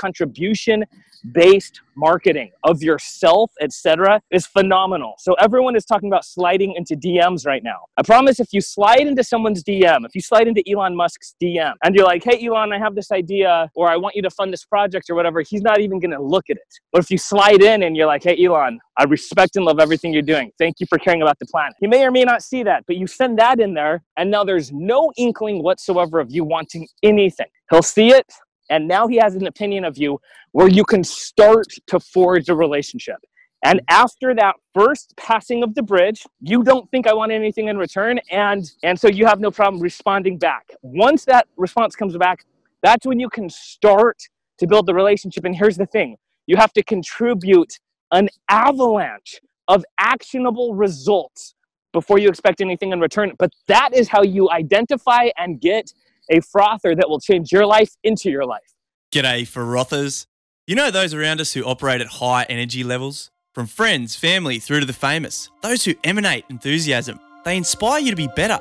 contribution based marketing of yourself, etc., is phenomenal. So everyone is talking about sliding into DMs right now. I promise if you slide into someone's DM, if you slide into Elon Musk's DM and you're like, hey Elon, I have this idea or I want you to fund this project or whatever, he's not even gonna look at it. But if you slide in and you're like, hey Elon, I respect and love everything you're doing. Thank you for caring about the planet. He may or may not see that, but you send that in there and now there's no inkling whatsoever of you wanting anything. He'll see it and now he has an opinion of you where you can start to forge a relationship. And after that first passing of the bridge, you don't think I want anything in return. And, and so you have no problem responding back. Once that response comes back, that's when you can start to build the relationship. And here's the thing you have to contribute an avalanche of actionable results before you expect anything in return. But that is how you identify and get a frother that will change your life into your life. G'day, frothers. You know those around us who operate at high energy levels? From friends, family, through to the famous. Those who emanate enthusiasm. They inspire you to be better.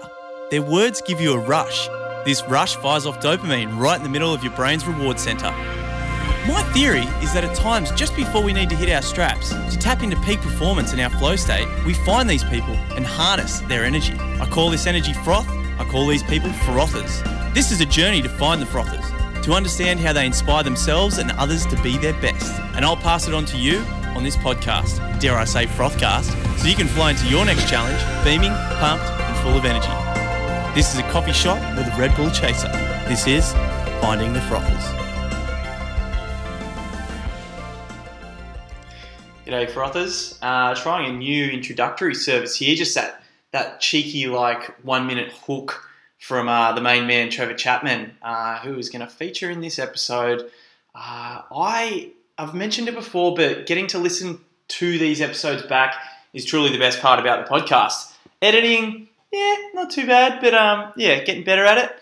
Their words give you a rush. This rush fires off dopamine right in the middle of your brain's reward center. My theory is that at times, just before we need to hit our straps, to tap into peak performance in our flow state, we find these people and harness their energy. I call this energy froth, I call these people frothers. This is a journey to find the frothers, to understand how they inspire themselves and others to be their best. And I'll pass it on to you on this podcast, dare I say Frothcast, so you can fly into your next challenge beaming, pumped, and full of energy. This is a coffee shop with a Red Bull chaser. This is Finding the Frothers. G'day, Frothers. Uh, trying a new introductory service here, just that, that cheeky, like, one minute hook from uh, the main man, Trevor Chapman, uh, who is going to feature in this episode. Uh, I, I've mentioned it before, but getting to listen to these episodes back is truly the best part about the podcast. Editing, yeah, not too bad, but um, yeah, getting better at it.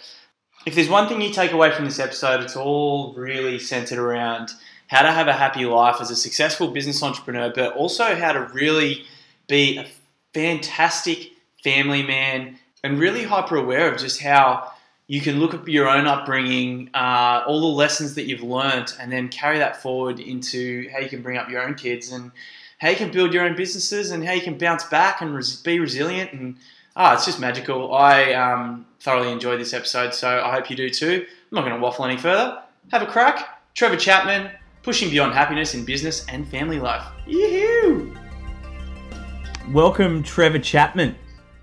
If there's one thing you take away from this episode, it's all really centered around how to have a happy life as a successful business entrepreneur, but also how to really be a fantastic family man and really hyper aware of just how you can look at your own upbringing, uh, all the lessons that you've learned, and then carry that forward into how you can bring up your own kids and how you can build your own businesses and how you can bounce back and res- be resilient. And ah, it's just magical. I um, thoroughly enjoyed this episode, so I hope you do too. I'm not going to waffle any further. Have a crack. Trevor Chapman, pushing beyond happiness in business and family life. Yoo-hoo! Welcome, Trevor Chapman.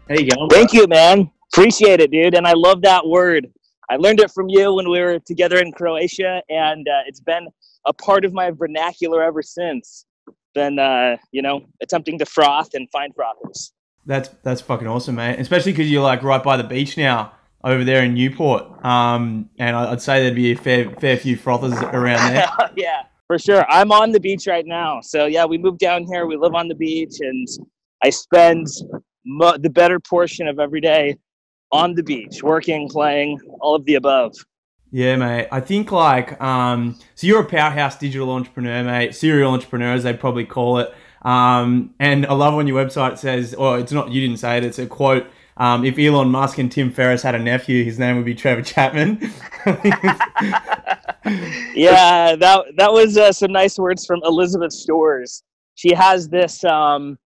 How you going? Thank you, man. Appreciate it, dude. And I love that word. I learned it from you when we were together in Croatia, and uh, it's been a part of my vernacular ever since. Been, uh, you know, attempting to froth and find frothers. That's that's fucking awesome, mate. Especially because you're like right by the beach now over there in Newport. Um, and I'd say there'd be a fair fair few frothers around there. yeah, for sure. I'm on the beach right now. So yeah, we moved down here. We live on the beach, and I spend mo- the better portion of every day on the beach, working, playing, all of the above. Yeah, mate. I think like um, so you're a powerhouse digital entrepreneur, mate. Serial entrepreneur, as they probably call it. Um, and I love on your website it says, or it's not you didn't say it. It's a quote. Um, if Elon Musk and Tim Ferriss had a nephew, his name would be Trevor Chapman. yeah, that that was uh, some nice words from Elizabeth Stores. She has this um,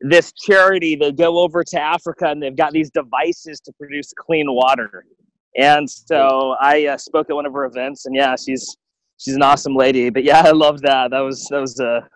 this charity they go over to africa and they've got these devices to produce clean water. And so i uh, spoke at one of her events and yeah she's she's an awesome lady. But yeah i love that. That was that was a,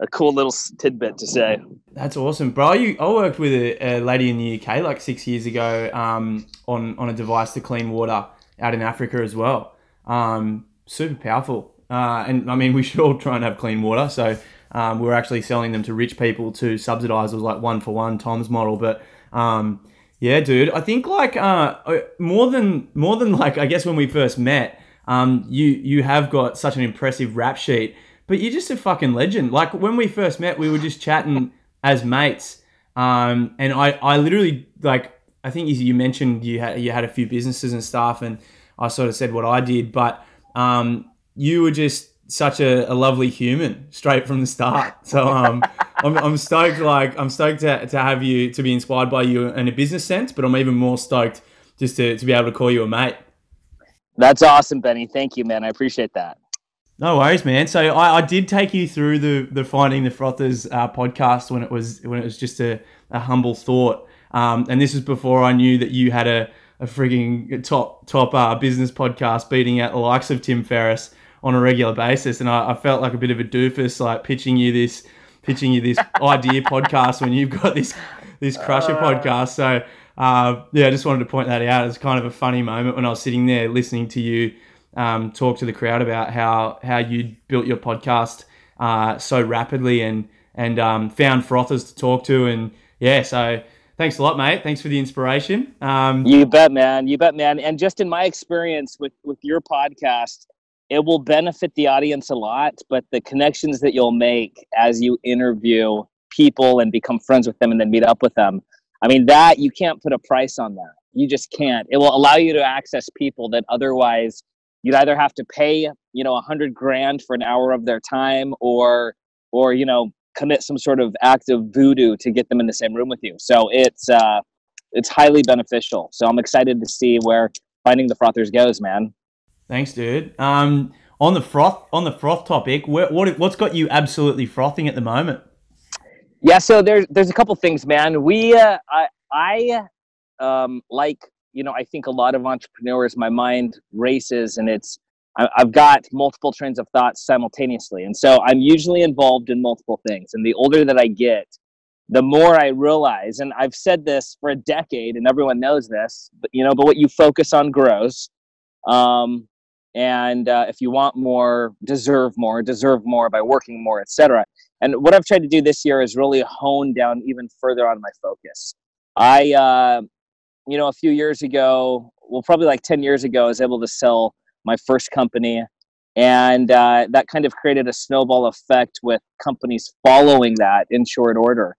a cool little tidbit to say. That's awesome. Bro you, i worked with a, a, lady in the uk like six years ago um, on on a device to clean water out in africa as well. Um, super powerful. Uh, and i mean we should all try and have clean water. So um, we were actually selling them to rich people to subsidize. It was like one for one Tom's model, but um, yeah, dude, I think like uh, uh, more than more than like I guess when we first met, um, you you have got such an impressive rap sheet, but you're just a fucking legend. Like when we first met, we were just chatting as mates, um, and I I literally like I think you mentioned you had you had a few businesses and stuff, and I sort of said what I did, but um, you were just such a, a, lovely human straight from the start. So um, I'm, I'm stoked. Like I'm stoked to, to have you to be inspired by you in a business sense, but I'm even more stoked just to, to be able to call you a mate. That's awesome, Benny. Thank you, man. I appreciate that. No worries, man. So I, I did take you through the the Finding the Frothers uh, podcast when it was when it was just a, a humble thought, um, and this was before I knew that you had a a frigging top top uh, business podcast beating out the likes of Tim Ferriss on a regular basis, and I, I felt like a bit of a doofus, like pitching you this pitching you this idea podcast when you've got this this crusher uh, podcast. So uh, yeah, I just wanted to point that out. It's kind of a funny moment when I was sitting there listening to you um, talk to the crowd about how how you built your podcast uh, so rapidly and and um, found frothers to talk to. And yeah so thanks a lot mate. Thanks for the inspiration. Um, you bet man. You bet man. And just in my experience with with your podcast it will benefit the audience a lot but the connections that you'll make as you interview people and become friends with them and then meet up with them i mean that you can't put a price on that. You just can't. It will allow you to access people that otherwise you'd either have to pay you know a hundred grand for an hour of their time or or you know commit some sort of act of voodoo to get them in the same room with you. So it's uh it's highly beneficial. So i'm excited to see where finding the frothers goes man thanks dude um on the froth on the froth topic what, what what's got you absolutely frothing at the moment yeah so there's there's a couple things man we uh, i i um like you know, I think a lot of entrepreneurs, my mind races and it's, I've got multiple trains of thought simultaneously. And so I'm usually involved in multiple things. And the older that I get, the more I realize, and I've said this for a decade and everyone knows this, but you know, but what you focus on grows. Um, and uh, if you want more, deserve more, deserve more by working more, etc. And what I've tried to do this year is really hone down even further on my focus. I uh, you know, a few years ago, well, probably like 10 years ago, I was able to sell my first company. And uh, that kind of created a snowball effect with companies following that in short order.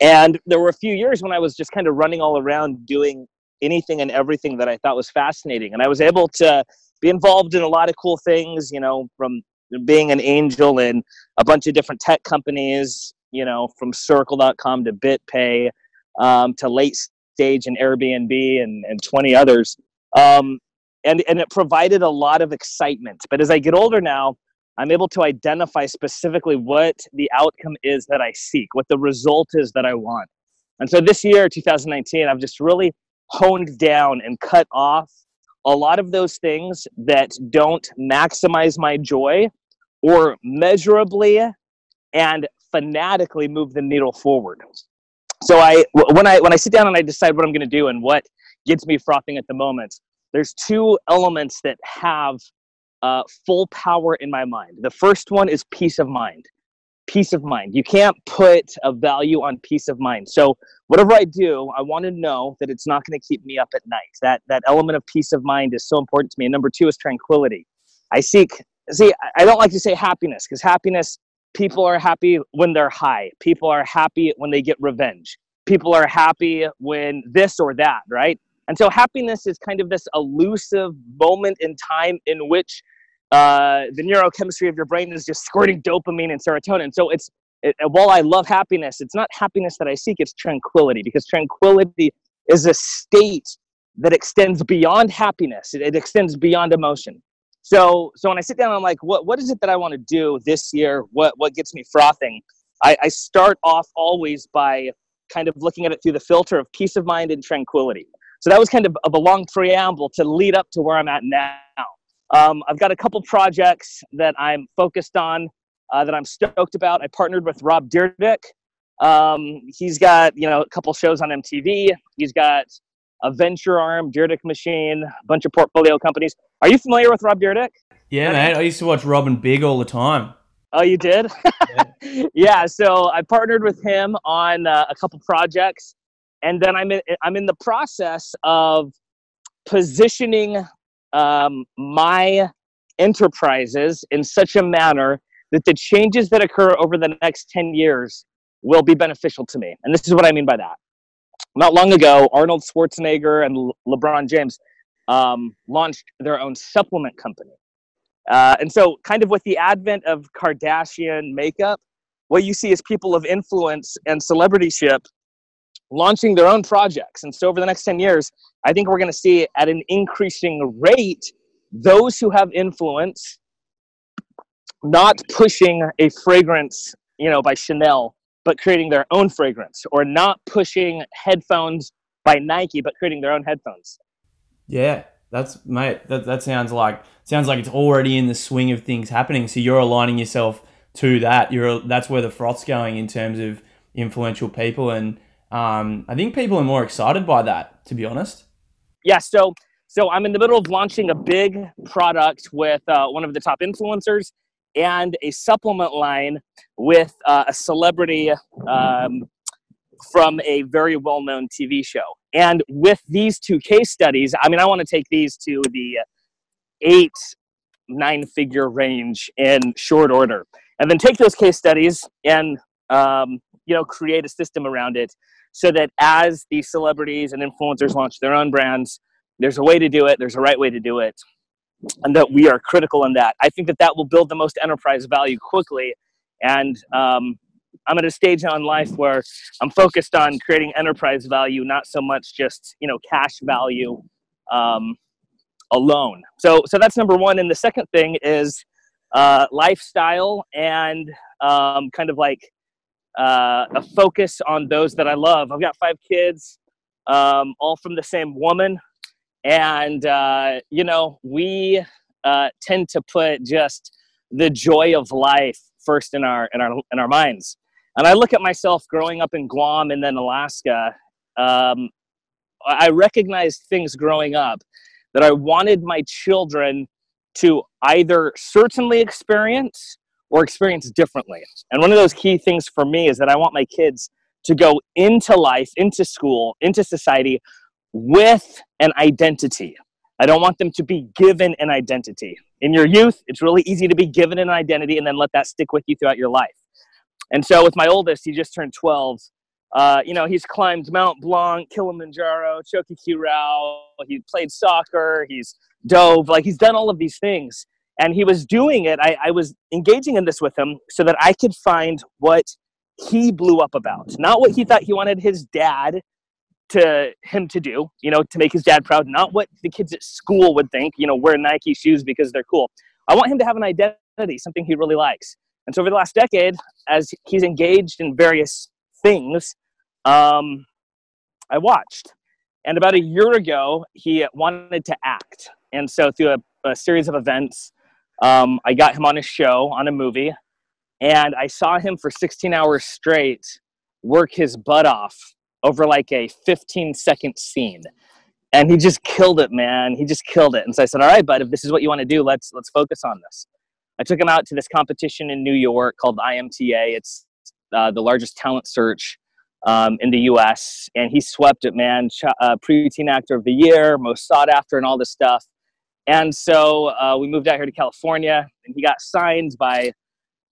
And there were a few years when I was just kind of running all around doing anything and everything that I thought was fascinating. And I was able to be involved in a lot of cool things, you know, from being an angel in a bunch of different tech companies, you know, from circle.com to BitPay um, to late Stage and Airbnb and, and 20 others. Um, and, and it provided a lot of excitement. But as I get older now, I'm able to identify specifically what the outcome is that I seek, what the result is that I want. And so this year, 2019, I've just really honed down and cut off a lot of those things that don't maximize my joy or measurably and fanatically move the needle forward so I when I when I sit down and I decide what I'm going to do and what gets me frothing at the moment, there's two elements that have uh, full power in my mind. The first one is peace of mind. Peace of mind. You can't put a value on peace of mind. So whatever I do, I want to know that it's not going to keep me up at night. That that element of peace of mind is so important to me. And number two is tranquility. I seek. See, I don't like to say happiness because happiness people are happy when they're high people are happy when they get revenge people are happy when this or that right and so happiness is kind of this elusive moment in time in which uh, the neurochemistry of your brain is just squirting dopamine and serotonin so it's it, while i love happiness it's not happiness that i seek it's tranquility because tranquility is a state that extends beyond happiness it, it extends beyond emotion so so when I sit down, I'm like, what what is it that I want to do this year? What what gets me frothing? I, I start off always by kind of looking at it through the filter of peace of mind and tranquility. So that was kind of, of a long preamble to lead up to where I'm at now. Um, I've got a couple projects that I'm focused on uh, that I'm stoked about. I partnered with Rob Dyrdek. Um, he's got you know a couple shows on MTV. He's got a venture arm, Dyrdek Machine, a bunch of portfolio companies. Are you familiar with Rob Dyrdek? Yeah, man. I used to watch Rob & Big all the time. Oh, you did? Yeah. yeah so I partnered with him on uh, a couple projects, and then I'm in, I'm in the process of positioning um, my enterprises in such a manner that the changes that occur over the next 10 years will be beneficial to me. And this is what I mean by that not long ago, Arnold Schwarzenegger and LeBron James um, launched their own supplement company. Uh, and so, kind of with the advent of Kardashian makeup, what you see is people of influence and celebrityship launching their own projects. And so, over the next 10 years, I think we're going to see at an increasing rate those who have influence not pushing a fragrance, you know, by Chanel, but creating their own fragrance, or not pushing headphones by Nike, but creating their own headphones. Yeah, that's mate. That that sounds like sounds like it's already in the swing of things happening. So you're aligning yourself to that. You're that's where the froth's going in terms of influential people, and um, I think people are more excited by that. To be honest. Yeah. So so I'm in the middle of launching a big product with uh, one of the top influencers and a supplement line with uh, a celebrity um, from a very well-known TV show. And with these two case studies, I mean, I want to take these to the eight, nine-figure range in short order, and then take those case studies and um, you know create a system around it, so that as these celebrities and influencers launch their own brands, there's a way to do it. There's a right way to do it, and that we are critical in that. I think that that will build the most enterprise value quickly, and um, I'm at a stage in life where I'm focused on creating enterprise value, not so much just you know cash value um, alone. So so that's number one. And the second thing is uh, lifestyle and um, kind of like uh, a focus on those that I love. I've got five kids, um, all from the same woman, and uh, you know we uh, tend to put just the joy of life first in our in our in our minds and I look at myself growing up in Guam and then Alaska. Um, I recognized things growing up that I wanted my children to either certainly experience or experience differently. And one of those key things for me is that I want my kids to go into life, into school, into society with an identity. I don't want them to be given an identity. In your youth, it's really easy to be given an identity and then let that stick with you throughout your life. And so with my oldest, he just turned 12. Uh, you know, he's climbed Mount Blanc, Kilimanjaro, Choquequirao. He played soccer. He's dove. Like he's done all of these things. And he was doing it. I, I was engaging in this with him so that I could find what he blew up about, not what he thought he wanted his dad to him to do, you know, to make his dad proud, not what the kids at school would think, you know, wear Nike shoes because they're cool. I want him to have an identity, something he really likes. And so over the last decade, as he's engaged in various things, um, I watched. And about a year ago, he wanted to act. And so through a, a series of events, um, I got him on a show, on a movie, and I saw him for 16 hours straight work his butt off over like a 15 second scene. And he just killed it, man. He just killed it. And so I said, "All right, bud, if this is what you want to do, let's let's focus on this." I took him out to this competition in New York called IMTA. It's uh, the largest talent search um, in the U.S. And he swept it, man. Ch- uh, preteen actor of the year, most sought after, and all this stuff. And so uh, we moved out here to California, and he got signed by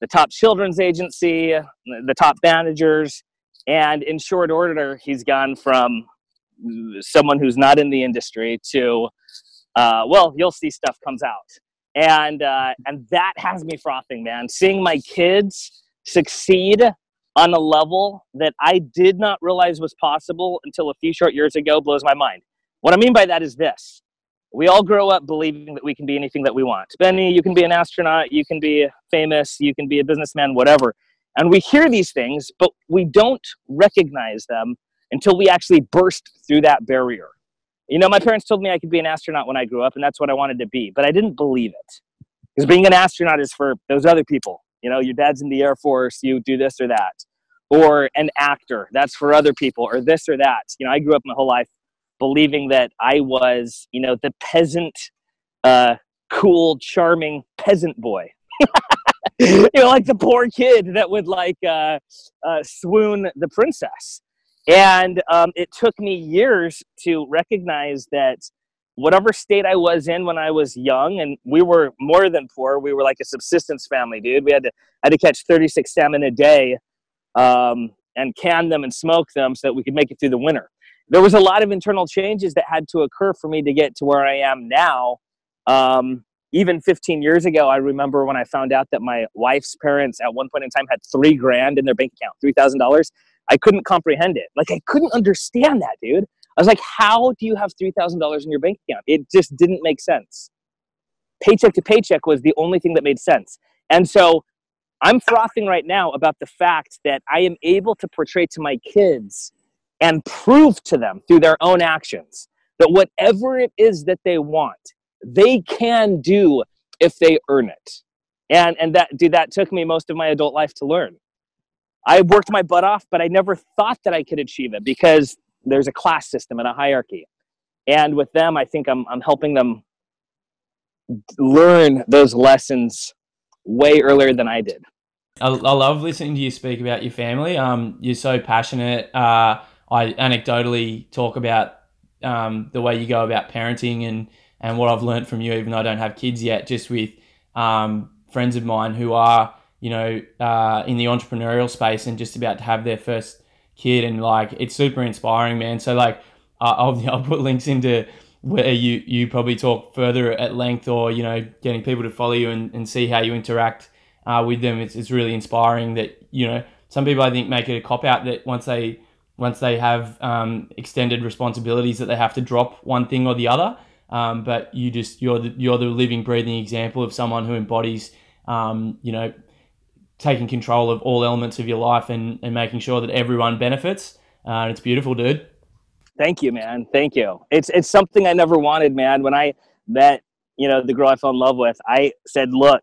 the top children's agency, the top managers, and in short order, he's gone from someone who's not in the industry to, uh, well, you'll see stuff comes out and uh, and that has me frothing, man. Seeing my kids succeed on a level that I did not realize was possible until a few short years ago blows my mind. What I mean by that is this: we all grow up believing that we can be anything that we want. Benny, you can be an astronaut, you can be famous, you can be a businessman, whatever. And we hear these things, but we don't recognize them until we actually burst through that barrier. You know, my parents told me I could be an astronaut when I grew up, and that's what I wanted to be, but I didn't believe it. Because being an astronaut is for those other people. You know, your dad's in the Air Force, you do this or that. Or an actor, that's for other people, or this or that. You know, I grew up my whole life believing that I was, you know, the peasant, uh, cool, charming peasant boy. you know, like the poor kid that would like uh, uh, swoon the princess. And um, it took me years to recognize that whatever state I was in when I was young, and we were more than poor, we were like a subsistence family, dude. We had to had to catch 36 salmon a day um, and can them and smoke them so that we could make it through the winter. There was a lot of internal changes that had to occur for me to get to where I am now. Um, even 15 years ago, I remember when I found out that my wife's parents at one point in time had three grand in their bank account, three thousand dollars. I couldn't comprehend it. Like I couldn't understand that, dude. I was like, how do you have $3,000 in your bank account? It just didn't make sense. Paycheck to paycheck was the only thing that made sense. And so I'm frothing right now about the fact that I am able to portray to my kids and prove to them through their own actions that whatever it is that they want, they can do if they earn it. And and that dude, that took me most of my adult life to learn. I worked my butt off, but I never thought that I could achieve it because there's a class system and a hierarchy. And with them, I think I'm I'm helping them learn those lessons way earlier than I did. I, I love listening to you speak about your family. Um, you're so passionate. Uh, I anecdotally talk about um, the way you go about parenting and and what I've learned from you, even though I don't have kids yet, just with um, friends of mine who are you know uh, in the entrepreneurial space and just about to have their first kid, and like it's super inspiring, man. So like I'll I'll put links into where you you probably talk further at length, or you know getting people to follow you and, and see how you interact uh, with them. It's, it's really inspiring that you know some people I think make it a cop out that once they once they have um, extended responsibilities that they have to drop one thing or the other. Um, but you just you're the, you're the living, breathing example of someone who embodies, um, you know, taking control of all elements of your life and, and making sure that everyone benefits. Uh, it's beautiful, dude. Thank you, man. Thank you. It's it's something I never wanted, man. When I met, you know, the girl I fell in love with, I said, "Look,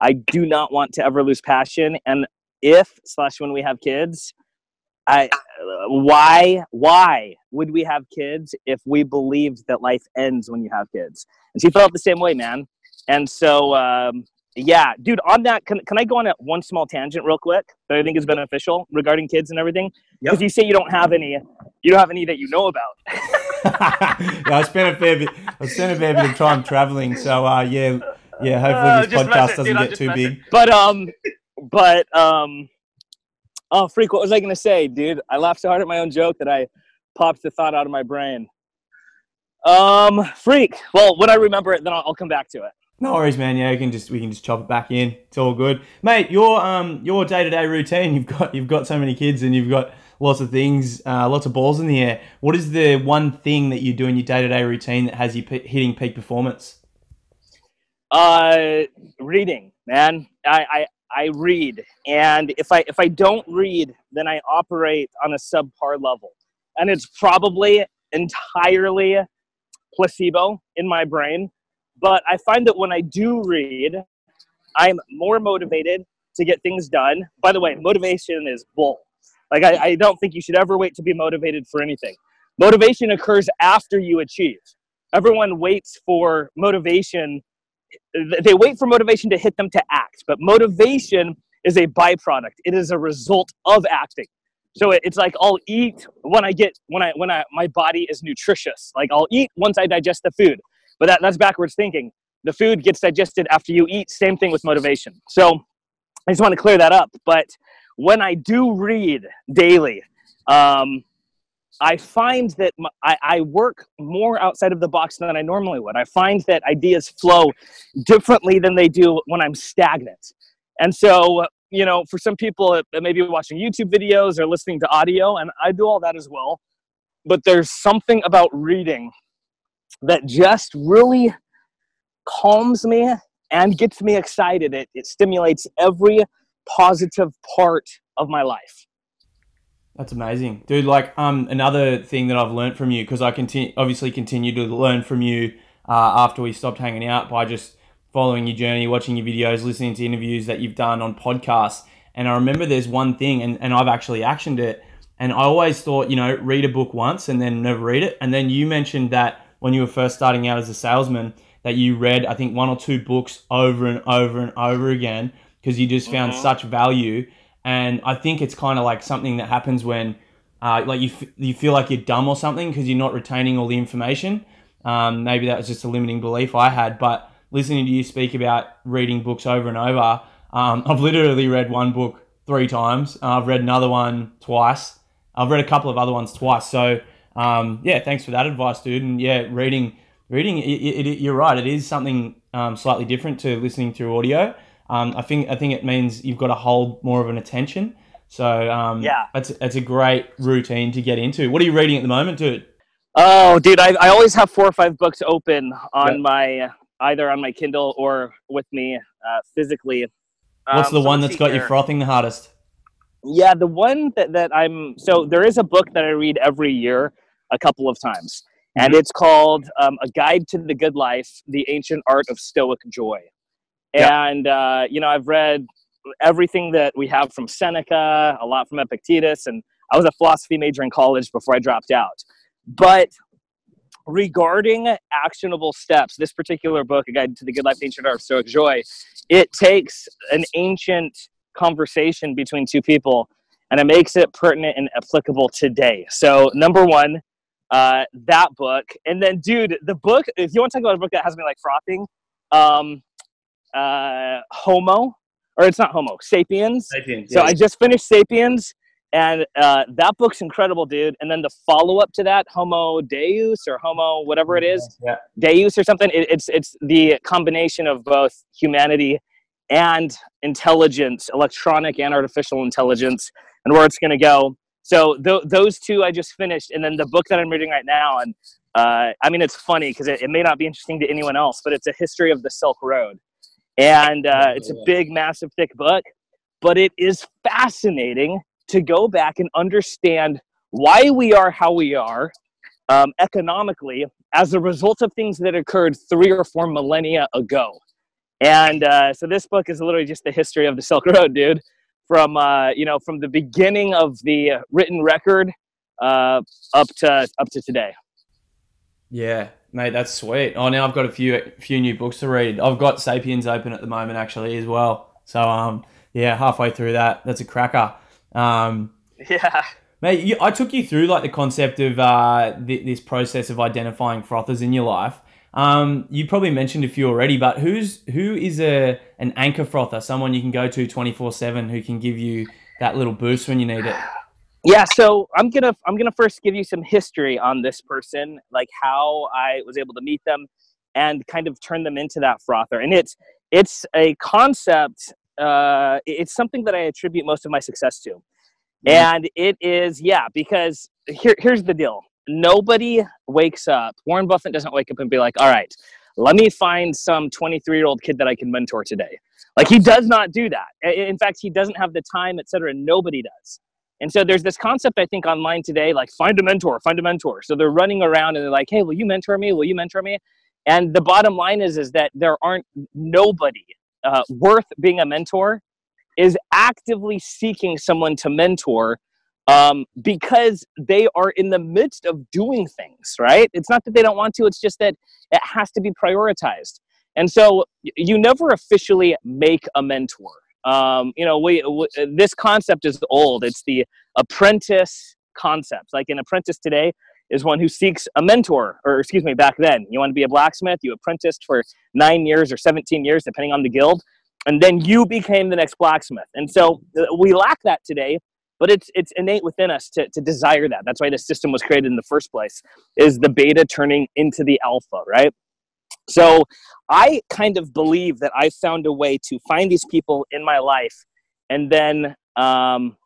I do not want to ever lose passion, and if slash when we have kids, I why why would we have kids if we believed that life ends when you have kids? And she felt the same way, man. And so um, yeah, dude. On that, can, can I go on a one small tangent real quick that I think is beneficial regarding kids and everything? Because yep. you say you don't have any, you don't have any that you know about. yeah, I spent a fair bit. I spent a fair bit of time traveling, so uh, yeah, yeah. Hopefully uh, this podcast doesn't dude, get too big. But um, but um, Oh, freak! What was I gonna say, dude? I laughed so hard at my own joke that I popped the thought out of my brain. Um, freak. Well, when I remember it, then I'll, I'll come back to it. No worries, man. Yeah, we can just we can just chop it back in. It's all good, mate. Your um your day to day routine. You've got you've got so many kids and you've got lots of things, uh, lots of balls in the air. What is the one thing that you do in your day to day routine that has you p- hitting peak performance? Uh, reading, man. I, I I read, and if I if I don't read, then I operate on a subpar level, and it's probably entirely placebo in my brain. But I find that when I do read, I'm more motivated to get things done. By the way, motivation is bull. Like I, I don't think you should ever wait to be motivated for anything. Motivation occurs after you achieve. Everyone waits for motivation they wait for motivation to hit them to act, but motivation is a byproduct. It is a result of acting. So it's like I'll eat when I get when I when I my body is nutritious. Like I'll eat once I digest the food. But that, that's backwards thinking. The food gets digested after you eat. Same thing with motivation. So I just want to clear that up. But when I do read daily, um, I find that my, I, I, work more outside of the box than I normally would. I find that ideas flow differently than they do when I'm stagnant. And so, you know, for some people, it may be watching YouTube videos or listening to audio, and I do all that as well. But there's something about reading that just really calms me and gets me excited. It, it stimulates every positive part of my life. That's amazing, dude. Like, um, another thing that I've learned from you because I continue, obviously, continue to learn from you uh, after we stopped hanging out by just following your journey, watching your videos, listening to interviews that you've done on podcasts. And I remember there's one thing, and, and I've actually actioned it. And I always thought, you know, read a book once and then never read it. And then you mentioned that when you were first starting out as a salesman, that you read, I think, one or two books over and over and over again because you just found mm-hmm. such value and I think it's kind of like something that happens when, uh, like you f- you feel like you're dumb or something because you're not retaining all the information. Um, maybe that was just a limiting belief I had, but listening to you speak about reading books over and over, um, I've literally read one book three times. Uh, I've read another one twice. I've read a couple of other ones twice. So um, yeah, thanks for that advice, dude. And yeah, reading, reading, it, it, it, you're right. It is something um, slightly different to listening through audio. Um, I think I think it means you've got to hold more of an attention. So um, yeah, that's that's a great routine to get into. What are you reading at the moment, dude? Oh, dude, I, I always have four or five books open on yep. my either on my Kindle or with me uh, physically What's Um, the one that's got you frothing the hardest? Yeah, the one that, that I'm so there is a book that I read every year a couple of times, and Mm-hmm. it's called um, A Guide to the Good Life: The Ancient Art of Stoic Joy. Yeah. And uh, you know, I've read everything that we have from Seneca, a lot from Epictetus, and I was a philosophy major in college before I dropped out. But regarding actionable steps, this particular book, A Guide to the Good Life: The Ancient Art of Stoic Joy, it takes an ancient conversation between two people and it makes it pertinent and applicable today. So, number one, uh, that book. And then, dude, the book, if you want to talk about a book that has me like frothing, um, uh, Homo, or it's not Homo, Sapiens. Sapiens So I just finished Sapiens, and uh, that book's incredible, dude. And then the follow up to that, Homo Deus or Homo whatever it is, Yeah. Deus or something. It, it's it's the combination of both humanity and intelligence, electronic and artificial intelligence, and where it's going to go. So th- those two I just finished, and then the book that I'm reading right now, and uh, I mean it's funny because it, it may not be interesting to anyone else, but it's a history of the Silk Road, and uh, it's a big, massive, thick book, but it is fascinating to go back and understand why we are how we are um, economically as a result of things that occurred three or four millennia ago. And uh, so this book is literally just the history of the Silk Road, dude. From uh, you know, from the beginning of the written record uh, up to up to today. Yeah, mate, that's sweet. Oh, now I've got a few few new books to read. I've got Sapiens open at the moment, actually, as well. So, um, yeah, halfway through that. That's a cracker. Um, Yeah. mate, you, I took you through like the concept of uh, th- this process of identifying frothers in your life. Um, you probably mentioned a few already, but who's who is a an anchor frother? Someone you can go to twenty four seven who can give you that little boost when you need it. Yeah, so I'm gonna I'm gonna first give you some history on this person, like how I was able to meet them, and kind of turn them into that frother. And it's it's a concept. Uh, it's something that I attribute most of my success to, and it is yeah because here here's the deal. Nobody wakes up. Warren Buffett doesn't wake up and be like, "All right, let me find some 23 year old kid that I can mentor today." Like he does not do that. In fact, he doesn't have the time, etc. Nobody does. And so there's this concept I think online today, like find a mentor, find a mentor. So they're running around and they're like, "Hey, will you mentor me? Will you mentor me?" And the bottom line is, is that there aren't nobody uh, worth being a mentor is actively seeking someone to mentor um, because they are in the midst of doing things. Right? It's not that they don't want to; it's just that it has to be prioritized. And so you never officially make a mentor. Um, you know, we, w this concept is old. It's the apprentice concept. Like an apprentice today is one who seeks a mentor, or excuse me, back then, you want to be a blacksmith, you apprenticed for nine years or 17 years, depending on the guild, and then you became the next blacksmith. And so uh, we lack that today, but it's it's innate within us to, to desire that. That's why the system was created in the first place, is the beta turning into the alpha, right? So I kind of believe that I found a way to find these people in my life and then um,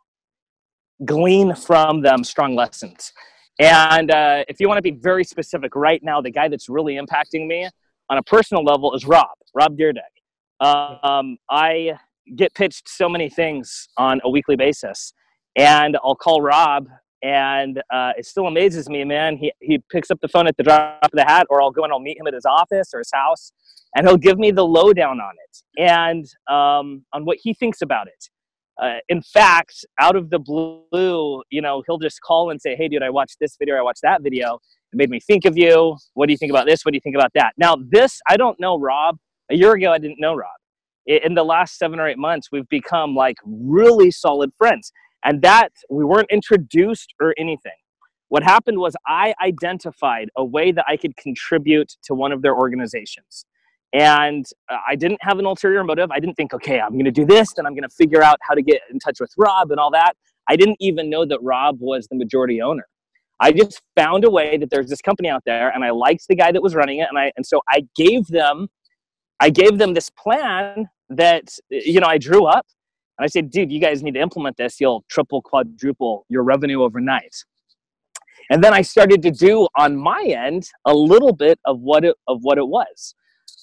glean from them strong lessons. And uh, if you want to be very specific, right now, the guy that's really impacting me on a personal level is Rob, Rob Dyrdek. Um, I get pitched so many things on a weekly basis, and I'll call Rob, and uh, it still amazes me, man. He, he picks up the phone at the drop of the hat, or I'll go and I'll meet him at his office or his house, and he'll give me the lowdown on it and um, on what he thinks about it. Uh, in fact, out of the blue, you know, he'll just call and say, "Hey, dude, I watched this video. I watched that video. It made me think of you. What do you think about this? What do you think about that?" Now, this I don't know, Rob. A year ago, I didn't know Rob. In the last seven or eight months, we've become like really solid friends, and that we weren't introduced or anything. What happened was I identified a way that I could contribute to one of their organizations and uh, I didn't have an ulterior motive. I didn't think, okay, I'm going to do this, then I'm going to figure out how to get in touch with Rob and all that. I didn't even know that Rob was the majority owner. I just found a way that there's this company out there, and I liked the guy that was running it, and I and so I gave them, I gave them this plan that you know I drew up, and I said, dude, you guys need to implement this. You'll triple, quadruple your revenue overnight. And then I started to do on my end a little bit of what it of what it was.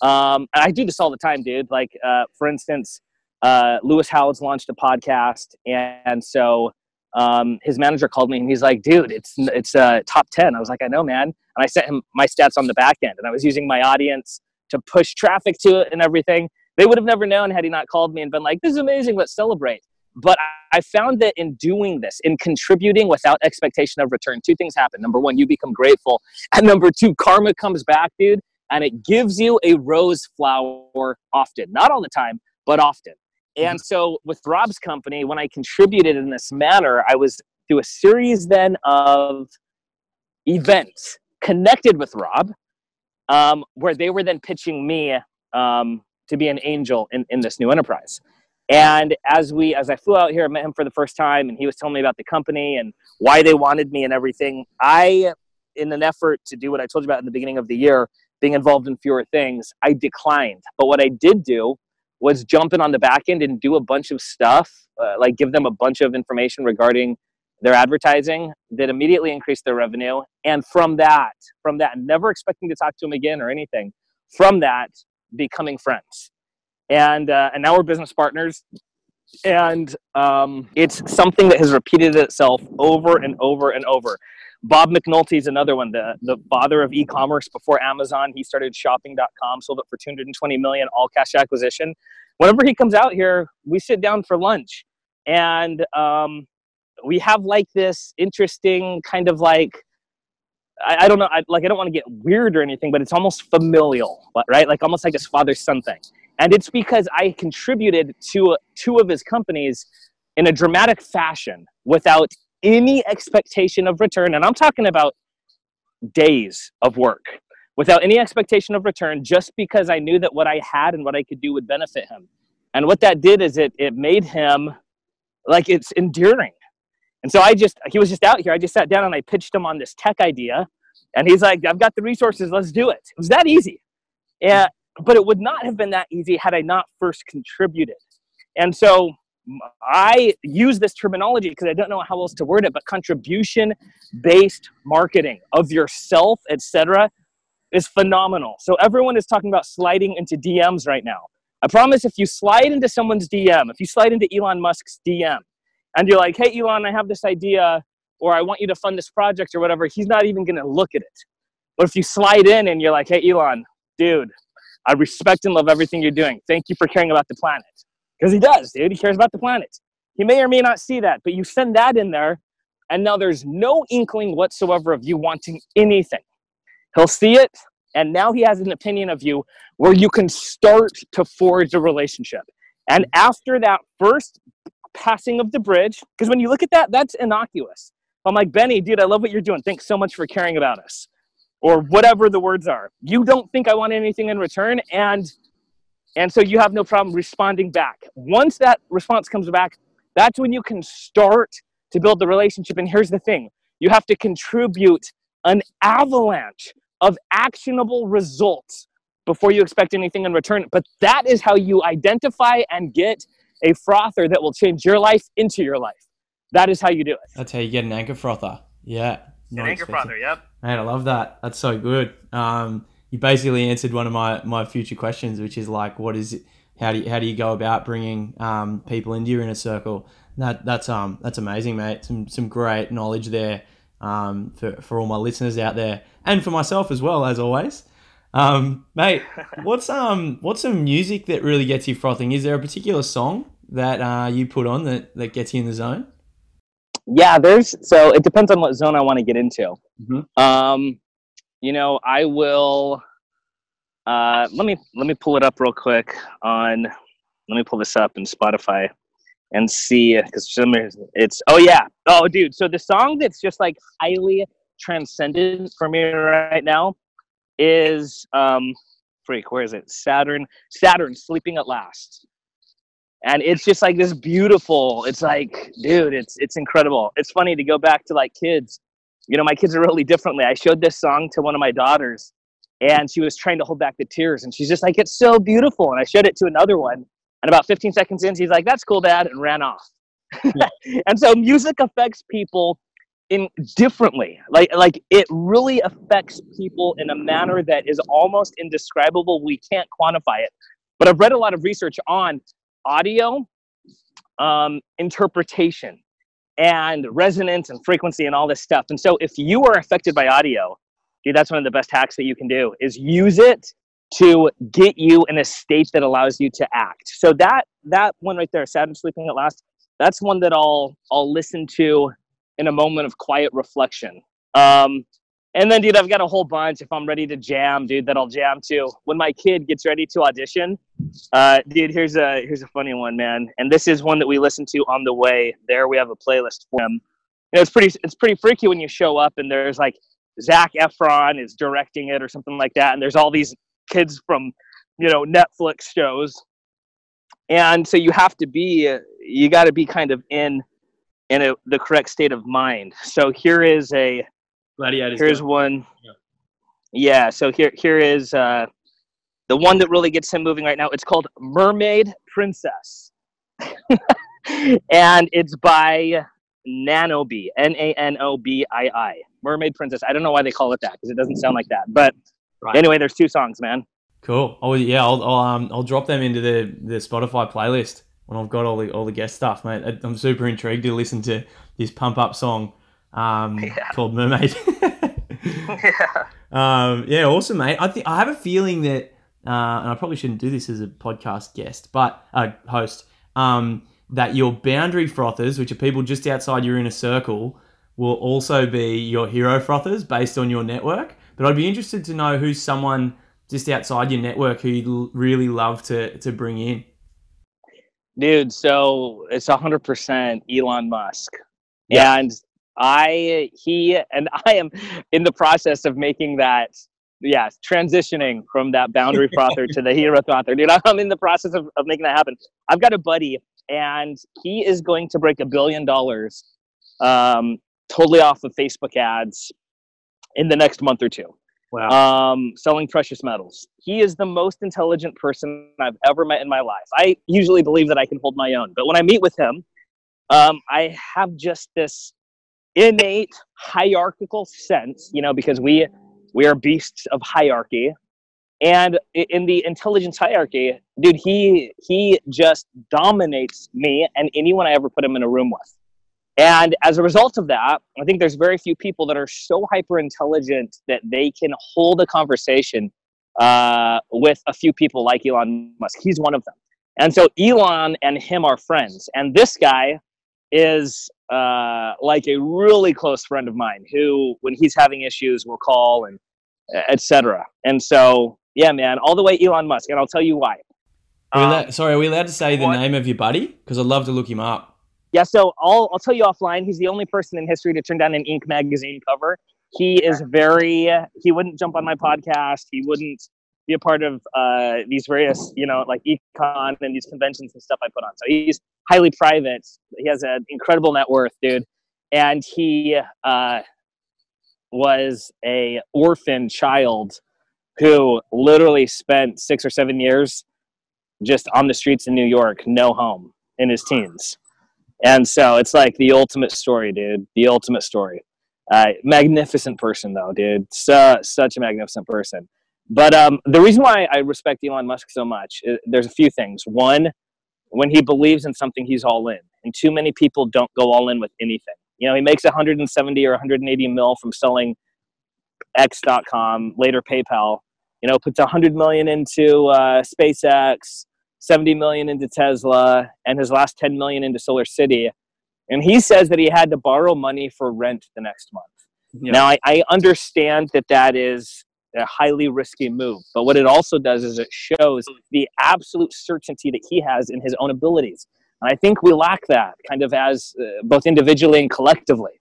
Um, and I do this all the time, dude. Like, uh, for instance, uh, Lewis Howes launched a podcast, and, and so um, his manager called me and he's like, "Dude, it's it's uh, top 10. I was like, "I know, man." And I sent him my stats on the back end, and I was using my audience to push traffic to it and everything. They would have never known had he not called me and been like, "This is amazing. Let's celebrate." But I found that in doing this, in contributing without expectation of return, two things happen. Number one, you become grateful, and number two, karma comes back, dude, and it gives you a rose flower often, not all the time, but often. And so with Rob's company, when I contributed in this manner, I was through a series then of events connected with Rob, um, where they were then pitching me um, to be an angel in, in this new enterprise. And as we, as I flew out here, I met him for the first time, and he was telling me about the company and why they wanted me and everything. I, in an effort to do what I told you about in the beginning of the year, being involved in fewer things, I declined. But what I did do was jump in on the back end and do a bunch of stuff, uh, like give them a bunch of information regarding their advertising that immediately increased their revenue. And from that, from that, never expecting to talk to them again or anything, from that, becoming friends. And, uh, and now we're business partners. And um, it's something that has repeated itself over and over and over. Bob McNulty is another one, the, the father of e-commerce before Amazon. He started shopping.com, sold it for 220 million, all cash acquisition. Whenever he comes out here, we sit down for lunch and um, we have like this interesting kind of like, I, I don't know, I, like I don't want to get weird or anything, but it's almost familial, right? Like almost like this father-son thing. And it's because I contributed to two of his companies in a dramatic fashion without any expectation of return, and I'm talking about days of work without any expectation of return, just because I knew that what I had and what I could do would benefit him. And what that did is it, it made him like it's enduring. And so I just, he was just out here. I just sat down and I pitched him on this tech idea. And he's like, I've got the resources, let's do it. It was that easy. Yeah, but it would not have been that easy had I not first contributed. And so I use this terminology because I don't know how else to word it, but contribution based marketing of yourself, etc., is phenomenal. So everyone is talking about sliding into DMs right now. I promise if you slide into someone's DM, if you slide into Elon Musk's DM, and you're like, hey, Elon, I have this idea, or I want you to fund this project or whatever, he's not even going to look at it. But if you slide in and you're like, hey, Elon, dude, I respect and love everything you're doing. Thank you for caring about the planet. Because he does, dude. He cares about the planet. He may or may not see that, but you send that in there, and now there's no inkling whatsoever of you wanting anything. He'll see it, and now he has an opinion of you where you can start to forge a relationship. And after that first passing of the bridge, because when you look at that, that's innocuous. I'm like, Benny, dude, I love what you're doing. Thanks so much for caring about us. Or whatever the words are. You don't think I want anything in return, and and so you have no problem responding back. Once that response comes back, that's when you can start to build the relationship. And here's the thing you have to contribute an avalanche of actionable results before you expect anything in return. But that is how you identify and get a frother that will change your life into your life. That is how you do it. That's how you get an anchor frother. Yeah. An anchor frother, yep. Man, I love that. That's so good. Um, you basically answered one of my, my future questions, which is like, what is it? How do you, how do you go about bringing um, people into your inner circle? That that's um that's amazing, mate. Some some great knowledge there um, for for all my listeners out there, and for myself as well, as always. Um, mate, what's um what's some music that really gets you frothing? Is there a particular song that uh, you put on that that gets you in the zone? Yeah, there's so it depends on what zone I want to get into. Mm-hmm. Um, you know, I will. Uh, let me let me pull it up real quick on. Let me pull this up in Spotify and see because it's oh yeah oh dude so the song that's just like highly transcendent for me right now is um freak where is it Saturn Saturn sleeping at last and it's just like this beautiful it's like dude it's it's incredible it's funny to go back to like kids you know, my kids are really differently. I showed this song to one of my daughters and she was trying to hold back the tears and she's just like, it's so beautiful. And I showed it to another one. And about 15 seconds in, she's like, that's cool, dad, and ran off. and so music affects people in differently. Like like it really affects people in a manner that is almost indescribable. We can't quantify it. But I've read a lot of research on audio um, interpretation and resonance and frequency and all this stuff. And so if you are affected by audio, dude, that's one of the best hacks that you can do is use it to get you in a state that allows you to act. So that that one right there, Saturn sleeping at last, that's one that I'll I'll listen to in a moment of quiet reflection. Um, and then, dude, I've got a whole bunch. If I'm ready to jam, dude, that I'll jam to. When my kid gets ready to audition, uh, dude, here's a here's a funny one, man. And this is one that we listen to on the way there. We have a playlist for him. You know, it's pretty it's pretty freaky when you show up and there's like Zac Efron is directing it or something like that, and there's all these kids from you know Netflix shows, and so you have to be you got to be kind of in in a, the correct state of mind. So here is a Gladiators. here's one. Yeah. yeah. So here here is uh, the one that really gets him moving right now. It's called Mermaid Princess, and it's by Nanobii. N A N O B I I. Mermaid Princess. I don't know why they call it that because it doesn't sound like that. But right. anyway, there's two songs, man. Cool. Oh yeah, I'll, I'll um I'll drop them into the the Spotify playlist when I've got all the all the guest stuff, mate. I'm super intrigued to listen to this pump up song um, yeah. called Mermaid. yeah. Um, yeah, awesome, mate. I think I have a feeling that, uh, and I probably shouldn't do this as a podcast guest, but uh, host, um, that your boundary frothers, which are people just outside your inner circle, will also be your hero frothers based on your network. But I'd be interested to know who's someone just outside your network who you'd really love to to bring in. Dude, so it's hundred percent Elon Musk, yeah. and I he and I am in the process of making that yeah transitioning from that boundary frother to the hero frother. Dude, I'm in the process of, of making that happen. I've got a buddy, and he is going to break a billion dollars, um, totally off of Facebook ads, in the next month or two. Wow. Um, selling precious metals. He is the most intelligent person I've ever met in my life. I usually believe that I can hold my own, but when I meet with him, um, I have just this innate hierarchical sense, you know, because we we are beasts of hierarchy. And in the intelligence hierarchy, dude, he he just dominates me and anyone I ever put him in a room with. And as a result of that, I think there's very few people that are so hyper intelligent that they can hold a conversation uh, with a few people like Elon Musk. He's one of them. And so Elon and him are friends. And this guy is uh, like a really close friend of mine who, when he's having issues, will call and etc. And so, yeah, man, all the way Elon Musk, and I'll tell you why. Um, sorry, are we allowed to say the what? name of your buddy? Because I'd love to look him up. Yeah, so I'll I'll tell you offline. He's the only person in history to turn down an Inc. magazine cover. He is very. He wouldn't jump on my podcast. He wouldn't be a part of uh, these various, you know, like econ and these conventions and stuff I put on. So he's highly private. He has an incredible net worth, dude, and he uh, was a orphan child who literally spent six or seven years just on the streets in New York, no home in his teens. And so it's like the ultimate story, dude. The ultimate story. Uh, magnificent person, though, dude. So, such a magnificent person. But um, the reason why I respect Elon Musk so much, is, there's a few things. One, when he believes in something, he's all in. And too many people don't go all in with anything. You know, he makes 170 or 180 mil from selling X.com, later PayPal. You know, puts 100 million into uh, SpaceX, 70 million into Tesla, and his last 10 million into Solar City. And he says that he had to borrow money for rent the next month. Yeah. Now, I, I understand that that is a highly risky move. But what it also does is it shows the absolute certainty that he has in his own abilities. And I think we lack that kind of as uh, both individually and collectively,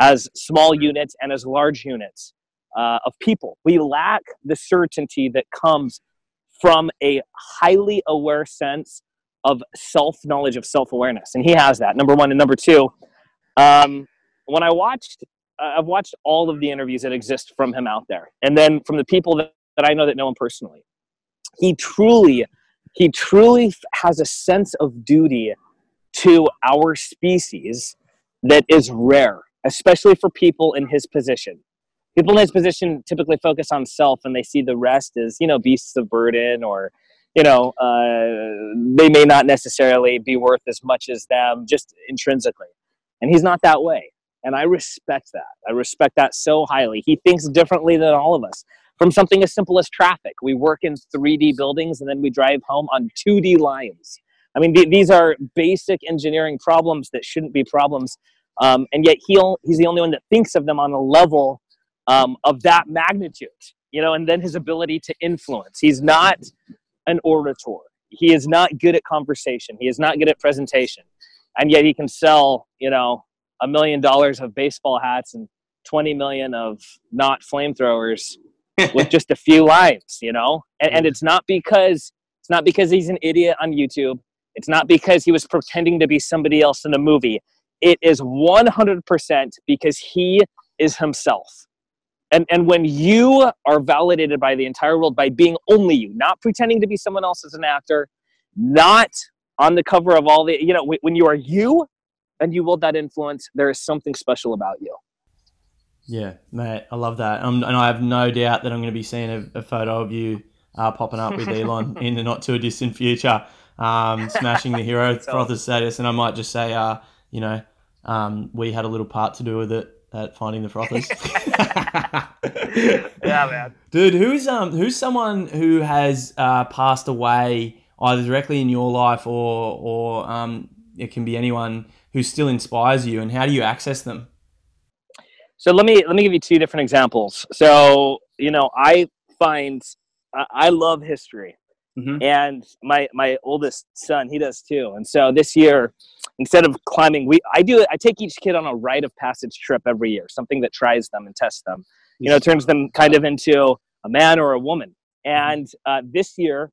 as small units and as large units uh, of people. We lack the certainty that comes from a highly aware sense of self knowledge, of self awareness. And he has that, number one. And number two, um, when I watched I've watched all of the interviews that exist from him out there, and then from the people that, that I know that know him personally. He truly, he truly has a sense of duty to our species that is rare, especially for people in his position. People in his position typically focus on self, and they see the rest as you know beasts of burden or you know, uh, they may not necessarily be worth as much as them just intrinsically. And he's not that way. And I respect that. I respect that so highly. He thinks differently than all of us. From something as simple as traffic, we work in 3D buildings and then we drive home on 2D lines. I mean, th- these are basic engineering problems that shouldn't be problems. Um, and yet he'll, he's the only one that thinks of them on a level um, of that magnitude, you know, and then his ability to influence. He's not an orator. He is not good at conversation. He is not good at presentation. And yet he can sell, you know, a million dollars of baseball hats and 20 million of not flamethrowers with just a few lines, you know? And, and it's not because it's not because he's an idiot on YouTube. It's not because he was pretending to be somebody else in a movie. It is 100% because he is himself. And, and when you are validated by the entire world by being only you, not pretending to be someone else as an actor, not on the cover of all the, you know, when you are you and you wield that influence, there is something special about you. Yeah, mate, I love that. Um, and I have no doubt that I'm going to be seeing a, a photo of you uh, popping up with Elon in the not too distant future, um, smashing the hero frother status. And I might just say, uh, you know, um, we had a little part to do with it at finding the frothers. yeah, man. Dude, who's um who's someone who has uh, passed away either directly in your life or or um it can be anyone who still inspires you, and how do you access them? So let me let me give you two different examples. So you know, I find I love history, mm-hmm. and my my oldest son he does too. And so this year, instead of climbing, we I do I take each kid on a rite of passage trip every year, something that tries them and tests them. You know, turns them kind of into a man or a woman. And uh, this year,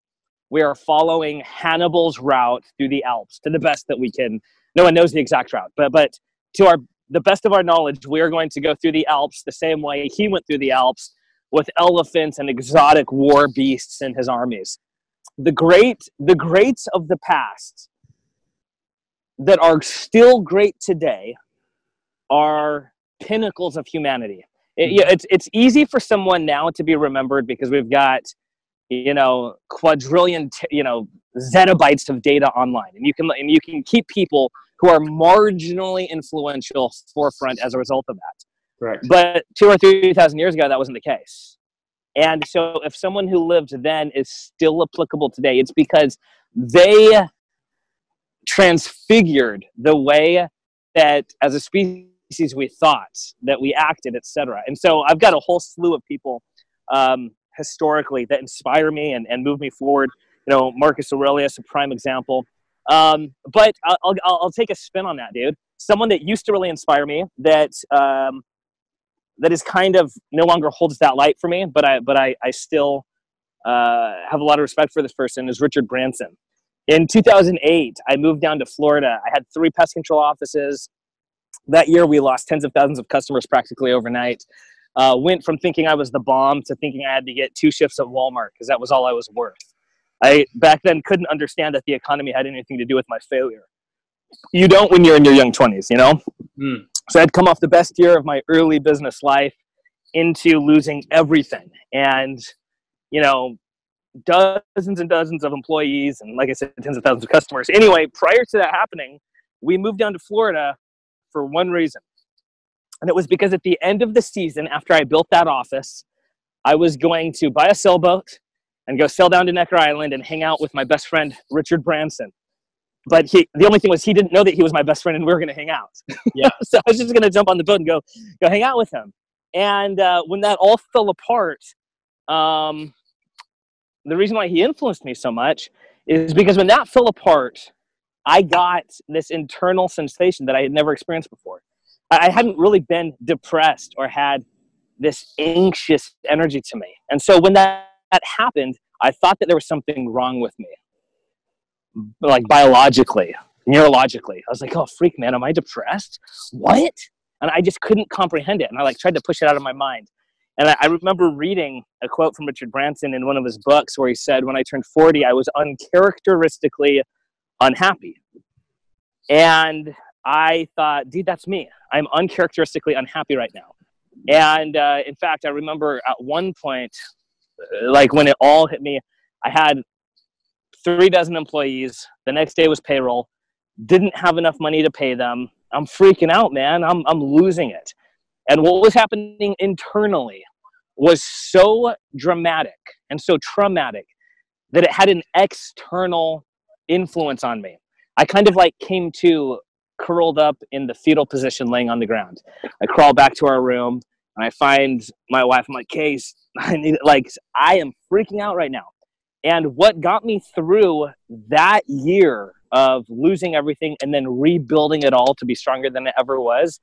we are following Hannibal's route through the Alps to the best that we can. No one knows the exact route, but but to our the best of our knowledge, we are going to go through the Alps the same way he went through the Alps with elephants and exotic war beasts in his armies. The great, the greats of the past that are still great today are pinnacles of humanity. It, it's, it's easy for someone now to be remembered because we've got, you know, quadrillion, t- you know, zettabytes of data online, and you can and you can keep people who are marginally influential forefront as a result of that. Correct. But two or three thousand years ago, that wasn't the case. And so, if someone who lived then is still applicable today, it's because they transfigured the way that, as a species, we thought, that we acted, etc. And so, I've got a whole slew of people um, historically that inspire me and, and move me forward. You know, Marcus Aurelius, a prime example. Um, but I'll, I'll, I'll, take a spin on that, dude. Someone that used to really inspire me that um, that is kind of no longer holds that light for me, but I but I, I still uh, have a lot of respect for this person is Richard Branson. In 2008, I moved down to Florida. I had three pest control offices. That year, we lost tens of thousands of customers practically overnight. Uh, went from thinking I was the bomb to thinking I had to get two shifts at Walmart because that was all I was worth. I back then couldn't understand that the economy had anything to do with my failure. You don't when you're in your young 20s, you know? Mm. So I'd come off the best year of my early business life into losing everything. And, you know, dozens and dozens of employees and, like I said, tens of thousands of customers. Anyway, prior to that happening, we moved down to Florida for one reason. And it was because at the end of the season, after I built that office, I was going to buy a sailboat and go sail down to Necker Island and hang out with my best friend Richard Branson. But he, the only thing was he didn't know that he was my best friend and we were going to hang out. Yeah. so I was just going to jump on the boat and go go hang out with him. And uh, when that all fell apart, um, the reason why he influenced me so much is because when that fell apart, I got this internal sensation that I had never experienced before. I hadn't really been depressed or had this anxious energy to me. And so when that that happened, I thought that there was something wrong with me, like biologically, neurologically. I was like, oh, freak, man, am I depressed? What? And I just couldn't comprehend it. And I like tried to push it out of my mind. And I, I remember reading a quote from Richard Branson in one of his books where he said, when I turned 40, I was uncharacteristically unhappy. And I thought, dude, that's me. I'm uncharacteristically unhappy right now. And uh, in fact, I remember at one point, like when it all hit me, I had three dozen employees. The next day was payroll. Didn't have enough money to pay them. I'm freaking out, man. I'm, I'm losing it. And what was happening internally was so dramatic and so traumatic that it had an external influence on me. I kind of like came to curled up in the fetal position laying on the ground. I crawl back to our room and I find my wife. I'm like, Case, I need like I am freaking out right now. And what got me through that year of losing everything and then rebuilding it all to be stronger than it ever was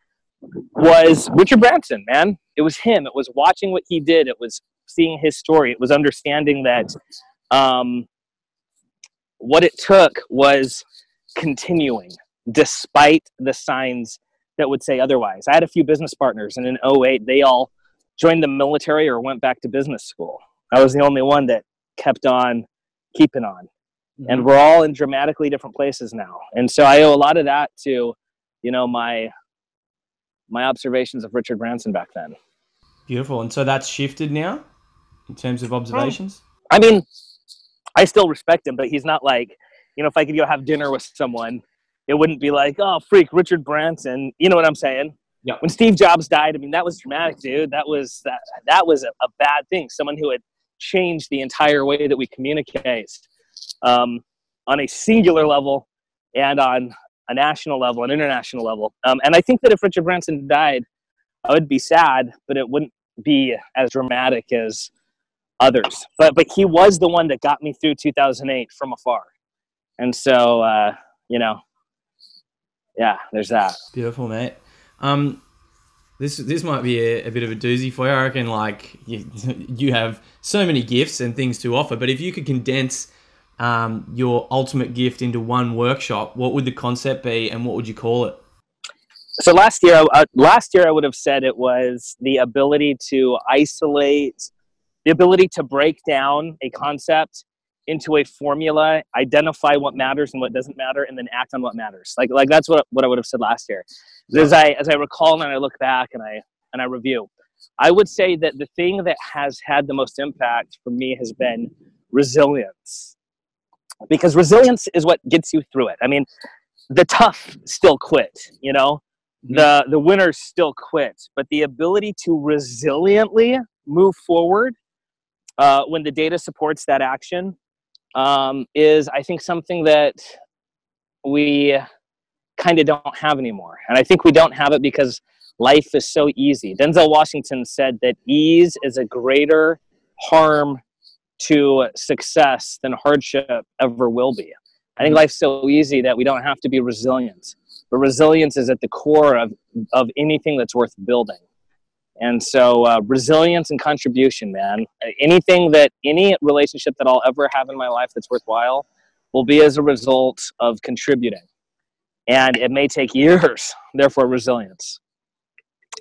was Richard Branson, man. It was him. It was watching what he did. It was seeing his story. It was understanding that um, what it took was continuing despite the signs that would say otherwise. I had a few business partners, and in 08, they all joined the military or went back to business school. I was the only one that kept on keeping on. Mm-hmm. And we're all in dramatically different places now. And so I owe a lot of that to, you know, my my observations of Richard Branson back then. Beautiful. And so that's shifted now in terms of observations? I mean, I still respect him, but he's not like, you know, if I could go have dinner with someone it wouldn't be like, oh, freak, Richard Branson. You know what I'm saying? Yeah. When Steve Jobs died, I mean, that was dramatic, dude. That was that. That was a, a bad thing. Someone who had changed the entire way that we communicate um, on a singular level and on a national level, an international level. Um, and I think that if Richard Branson died, I would be sad, but it wouldn't be as dramatic as others. But but he was the one that got me through 2008 from afar. And so, uh, you know, yeah, there's that. Beautiful, mate. Um, this this might be a, a, bit of a doozy for you. I reckon, like you, you have so many gifts and things to offer, but if you could condense um, your ultimate gift into one workshop, what would the concept be, and what would you call it? So last year, uh, last year I would have said it was the ability to isolate, the ability to break down a concept into a formula, identify what matters and what doesn't matter, and then act on what matters. Like like that's what, what I would have said last year. As I as I recall and I look back and I and I review, I would say that the thing that has had the most impact for me has been resilience. Because resilience is what gets you through it. I mean, the tough still quit, you know? Mm-hmm. The the winners still quit, but the ability to resiliently move forward uh, when the data supports that action um, is I think something that we kind of don't have anymore. And I think we don't have it because life is so easy. Denzel Washington said that ease is a greater harm to success than hardship ever will be. I think life's so easy that we don't have to be resilient. But resilience is at the core of, of anything that's worth building. And so, uh, resilience and contribution, man. Anything that, any relationship that I'll ever have in my life that's worthwhile will be as a result of contributing. And it may take years, therefore, resilience.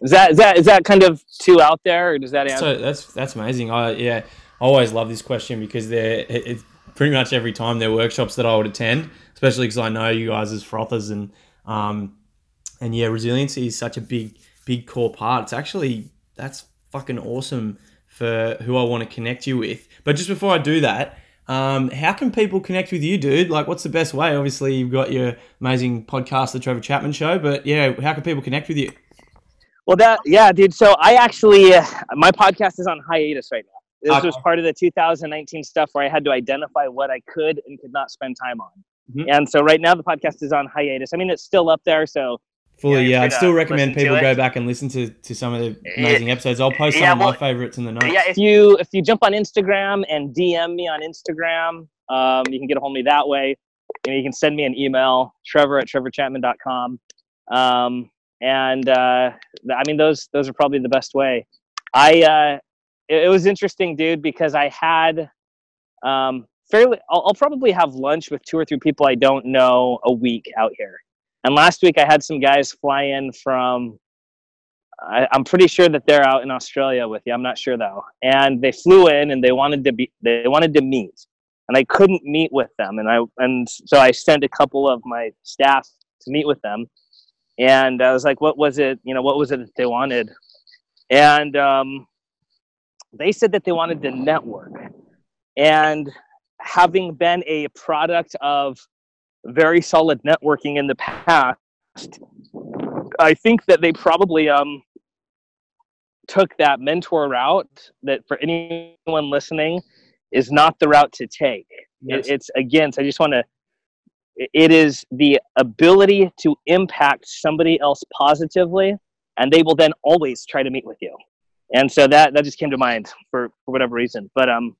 Is that, is that, is that kind of too out there, or does that answer? So that's, that's amazing. I, yeah, I always love this question because they're, it's pretty much every time there are workshops that I would attend, especially because I know you guys as frothers and, um, and yeah, resiliency is such a big, big core part. It's actually that's fucking awesome for who I want to connect you with. But just before I do that, um, how can people connect with you, dude? Like, what's the best way? Obviously, you've got your amazing podcast, The Trevor Chapman Show, but yeah, how can people connect with you? Well, that yeah, dude. So I actually, uh, my podcast is on hiatus right now. This okay. was part of the 2019 stuff where I had to identify what I could and could not spend time on. Mm-hmm. And so right now the podcast is on hiatus. I mean, it's still up there, so Fully, yeah. I'd still recommend people go back and listen to, to some of the amazing episodes. I'll post yeah, some well, of my favorites in the notes. Yeah, if you if you jump on Instagram and DM me on Instagram, um, you can get a hold of me that way. You, know, you can send me an email, Trevor at trevorchapman.com. Um, and uh, I mean, those those are probably the best way. I uh, it, it was interesting, dude, because I had um, fairly. I'll, I'll probably have lunch with two or three people I don't know a week out here and last week I had some guys fly in from, I, am pretty sure that they're out in Australia with you. I'm not sure though. And they flew in and they wanted to be, they wanted to meet, and I couldn't meet with them. And I and so I sent a couple of my staff to meet with them. And I was like, what was it? You know, what was it that they wanted? And um, they said that they wanted to network. And having been a product of very solid networking in the past, I think that they probably um, took that mentor route that for anyone listening is not the route to take. Yes. It, it's again, so I just want to, it is the ability to impact somebody else positively, and they will then always try to meet with you. And so that, that just came to mind for, for whatever reason. But um,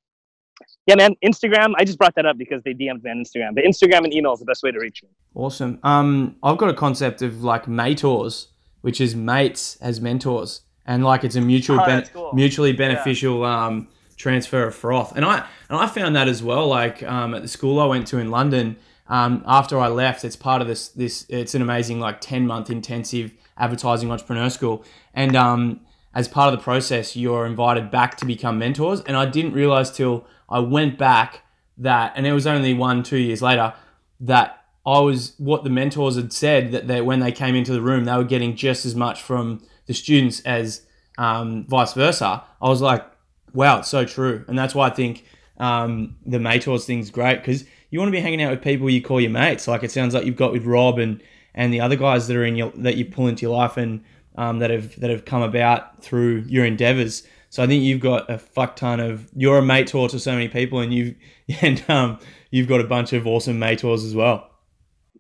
yeah, man, Instagram. I just brought that up because they DM'd me on Instagram. But Instagram and email is the best way to reach me. Awesome. Um, I've got a concept of like mentors, which is mates as mentors, and like it's a mutual, oh, ben- cool. mutually beneficial yeah. um, transfer of froth. And I and I found that as well. Like um, at the school I went to in London, um, after I left, it's part of this. This it's an amazing like ten month intensive advertising entrepreneur school, and um, as part of the process, you're invited back to become mentors. And I didn't realize till I went back that, and it was only one, two years later, that I was what the mentors had said that they, when they came into the room, they were getting just as much from the students as um, vice versa. I was like, wow, it's so true. And that's why I think um, the mentors thing's great because you want to be hanging out with people you call your mates. Like it sounds like you've got with Rob and, and the other guys that are in your, that you pull into your life and um, that have, that have come about through your endeavors. So I think you've got a fuck ton of you're a mentor to so many people, and you've and um, you've got a bunch of awesome mentors as well.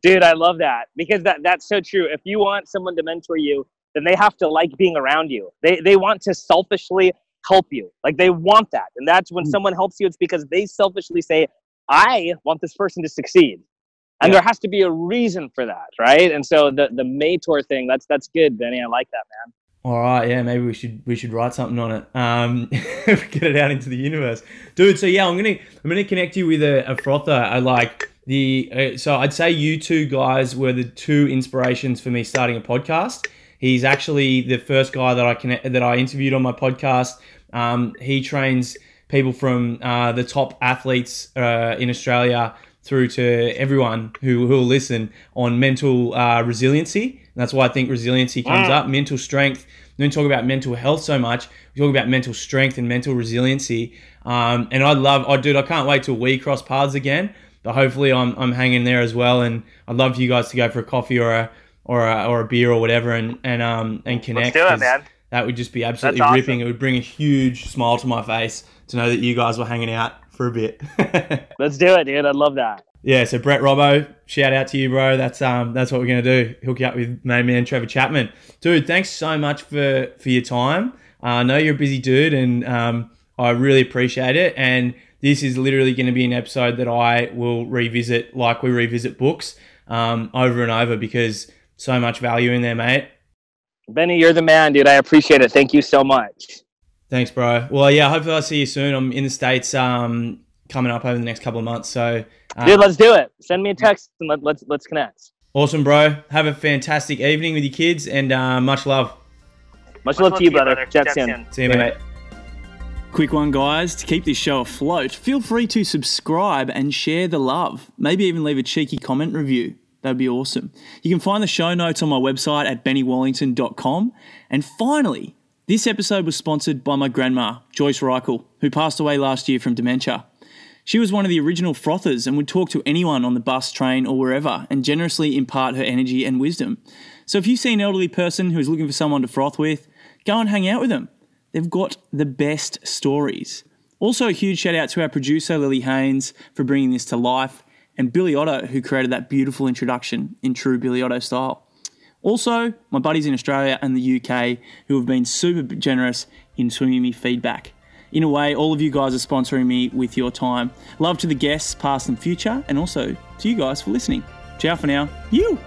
Dude, I love that because that that's so true. If you want someone to mentor you, then they have to like being around you. They they want to selfishly help you. Like they want that. And that's when mm. someone helps you, it's because they selfishly say, I want this person to succeed. And yeah. there has to be a reason for that, right? And so the the mentor thing, that's that's good, Benny. I like that, man. All right, yeah, maybe we should we should write something on it. Um, get it out into the universe, dude. So yeah, I'm gonna I'm gonna connect you with a, a frother. I like the uh, so I'd say you two guys were the two inspirations for me starting a podcast. He's actually the first guy that I connect that I interviewed on my podcast. Um, he trains people from uh, the top athletes uh, in Australia through to everyone who will listen on mental uh, resiliency that's why I think resiliency comes up, mental strength. We don't talk about mental health so much. We talk about mental strength and mental resiliency. Um, and I love, oh, dude, I can't wait till we cross paths again. But hopefully, I'm, I'm hanging there as well. And I'd love for you guys to go for a coffee or a or a, or a beer or whatever and and um and connect. Let's do it, man. That would just be absolutely awesome. ripping. It would bring a huge smile to my face to know that you guys were hanging out for a bit. Let's do it, dude. I'd love that yeah, so Brett Robbo, shout out to you, bro. That's um that's what we're gonna do. Hook you up with main man Trevor Chapman, dude. Thanks so much for for your time. Uh, I know you're a busy dude, and um, I really appreciate it. And this is literally going to be an episode that I will revisit, like we revisit books, um, over and over because so much value in there, mate. Benny, you're the man, dude. I appreciate it. Thank you so much. Thanks, bro. Well, yeah, hopefully I'll see you soon. I'm in the states um, coming up over the next couple of months, so Dude, um, let's do it. Send me a text and let, let's let's connect. Awesome, bro. Have a fantastic evening with your kids and uh, much love. Much, much love, love, to you, brother. brother. Chat soon. See you, mate. Quick one, guys. To keep this show afloat, feel free to subscribe and share the love. Maybe even leave a cheeky comment review. That'd be awesome. You can find the show notes on my website at bennywallington.com. And finally, this episode was sponsored by my grandma, Joyce Reichel, who passed away last year from dementia. She was one of the original frothers and would talk to anyone on the bus, train, or wherever and generously impart her energy and wisdom. So if you see an elderly person who is looking for someone to froth with, go and hang out with them. They've got the best stories. Also, a huge shout out to our producer, Lily Haynes, for bringing this to life, and Billy Otto, who created that beautiful introduction in true Billy Otto style. Also, my buddies in Australia and the UK who have been super generous in swinging me feedback. In a way, all of you guys are sponsoring me with your time. Love to the guests, past and future, and also to you guys for listening. Ciao for now. You!